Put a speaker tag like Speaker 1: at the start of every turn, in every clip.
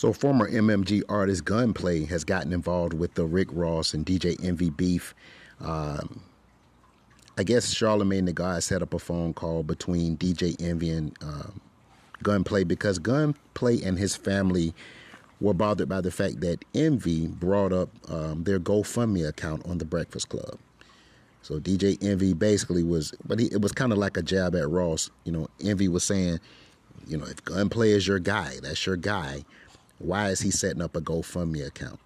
Speaker 1: So, former MMG artist Gunplay has gotten involved with the Rick Ross and DJ Envy beef. Um, I guess Charlemagne the God set up a phone call between DJ Envy and um, Gunplay because Gunplay and his family were bothered by the fact that Envy brought up um, their GoFundMe account on the Breakfast Club. So DJ Envy basically was, but he, it was kind of like a jab at Ross. You know, Envy was saying, you know, if Gunplay is your guy, that's your guy why is he setting up a GoFundMe account?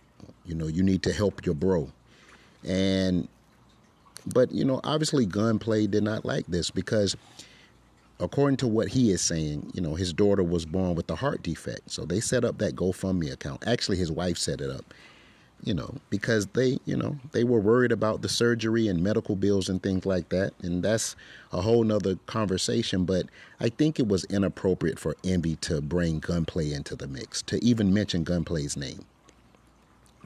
Speaker 1: You know, you need to help your bro. And, but, you know, obviously Gunplay did not like this because according to what he is saying, you know, his daughter was born with a heart defect. So they set up that GoFundMe account. Actually, his wife set it up you know, because they, you know, they were worried about the surgery and medical bills and things like that. And that's a whole nother conversation. But I think it was inappropriate for Envy to bring Gunplay into the mix, to even mention Gunplay's name.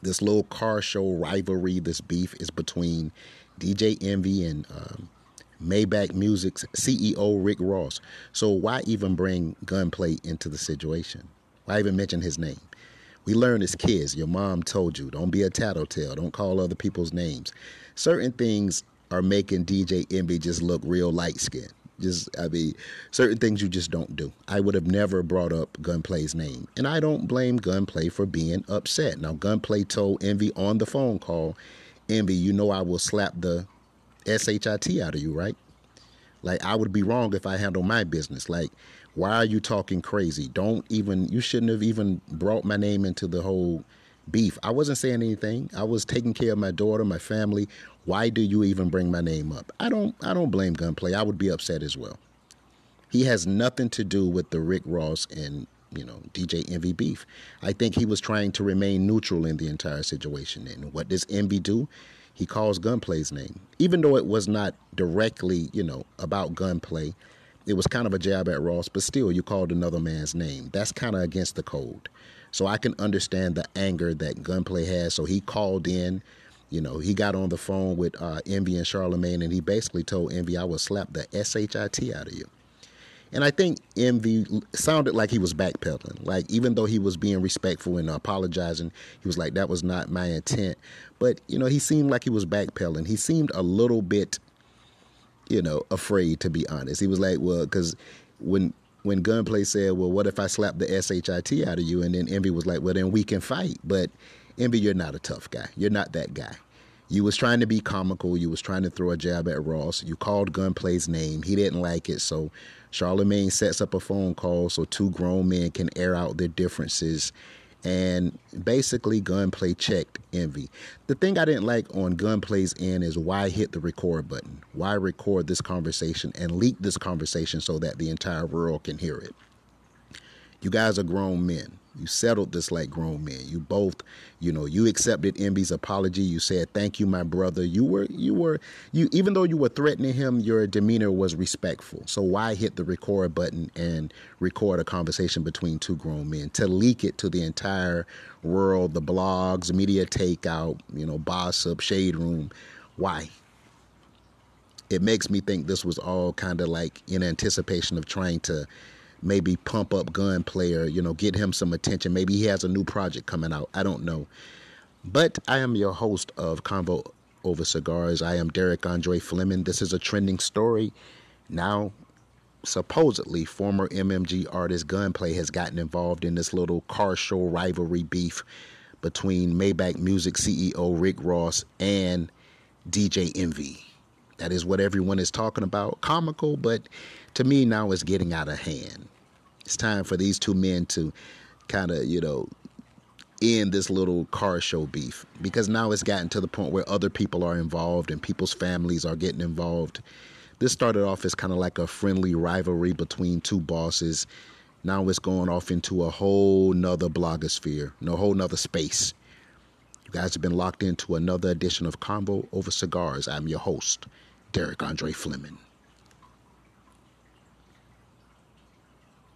Speaker 1: This little car show rivalry, this beef is between DJ Envy and um, Maybach Music's CEO Rick Ross. So why even bring Gunplay into the situation? Why even mention his name? We learn as kids, your mom told you, don't be a tattletale, don't call other people's names. Certain things are making DJ Envy just look real light skinned. Just, I mean, certain things you just don't do. I would have never brought up Gunplay's name. And I don't blame Gunplay for being upset. Now, Gunplay told Envy on the phone call, Envy, you know I will slap the SHIT out of you, right? Like, I would be wrong if I handle my business. Like, why are you talking crazy? Don't even, you shouldn't have even brought my name into the whole beef. I wasn't saying anything. I was taking care of my daughter, my family. Why do you even bring my name up? I don't I don't blame Gunplay. I would be upset as well. He has nothing to do with the Rick Ross and, you know, DJ Envy beef. I think he was trying to remain neutral in the entire situation. And what does Envy do? He calls Gunplay's name. Even though it was not directly, you know, about Gunplay, it was kind of a jab at Ross, but still, you called another man's name. That's kind of against the code. So I can understand the anger that Gunplay has. So he called in, you know, he got on the phone with uh, Envy and Charlemagne, and he basically told Envy, I will slap the SHIT out of you. And I think Envy sounded like he was backpedaling. Like, even though he was being respectful and apologizing, he was like, that was not my intent. But, you know, he seemed like he was backpedaling. He seemed a little bit you know, afraid to be honest. He was like, well, because when when Gunplay said, well, what if I slap the shit out of you? And then Envy was like, well, then we can fight. But Envy, you're not a tough guy. You're not that guy. You was trying to be comical. You was trying to throw a jab at Ross. You called Gunplay's name. He didn't like it. So Charlemagne sets up a phone call so two grown men can air out their differences and basically gunplay checked envy. The thing i didn't like on gunplay's end is why hit the record button? Why record this conversation and leak this conversation so that the entire world can hear it? You guys are grown men you settled this like grown men. You both, you know, you accepted Envy's apology. You said, "Thank you, my brother." You were, you were, you. Even though you were threatening him, your demeanor was respectful. So why hit the record button and record a conversation between two grown men to leak it to the entire world, the blogs, media takeout, you know, Bossip, shade room? Why? It makes me think this was all kind of like in anticipation of trying to maybe pump up gunplay or you know get him some attention. Maybe he has a new project coming out. I don't know. But i am your host of convo over cigars. I am derek andre fleming. This is a trending story. Now supposedly former mmg artist gunplay has gotten involved in this little car show rivalry beef between maybach music ceo rick ross and dj envy that is what everyone is talking about. Comical, but to me now it's getting out of hand. It's time for these two men to kind of, you know, end this little car show beef because now it's gotten to the point where other people are involved and people's families are getting involved. This started off as kind of like a friendly rivalry between two bosses. Now it's going off into a whole nother blogosphere, no whole nother space. You guys have been locked into another edition of Convo Over Cigars. I'm your host, Derek Andre Fleming.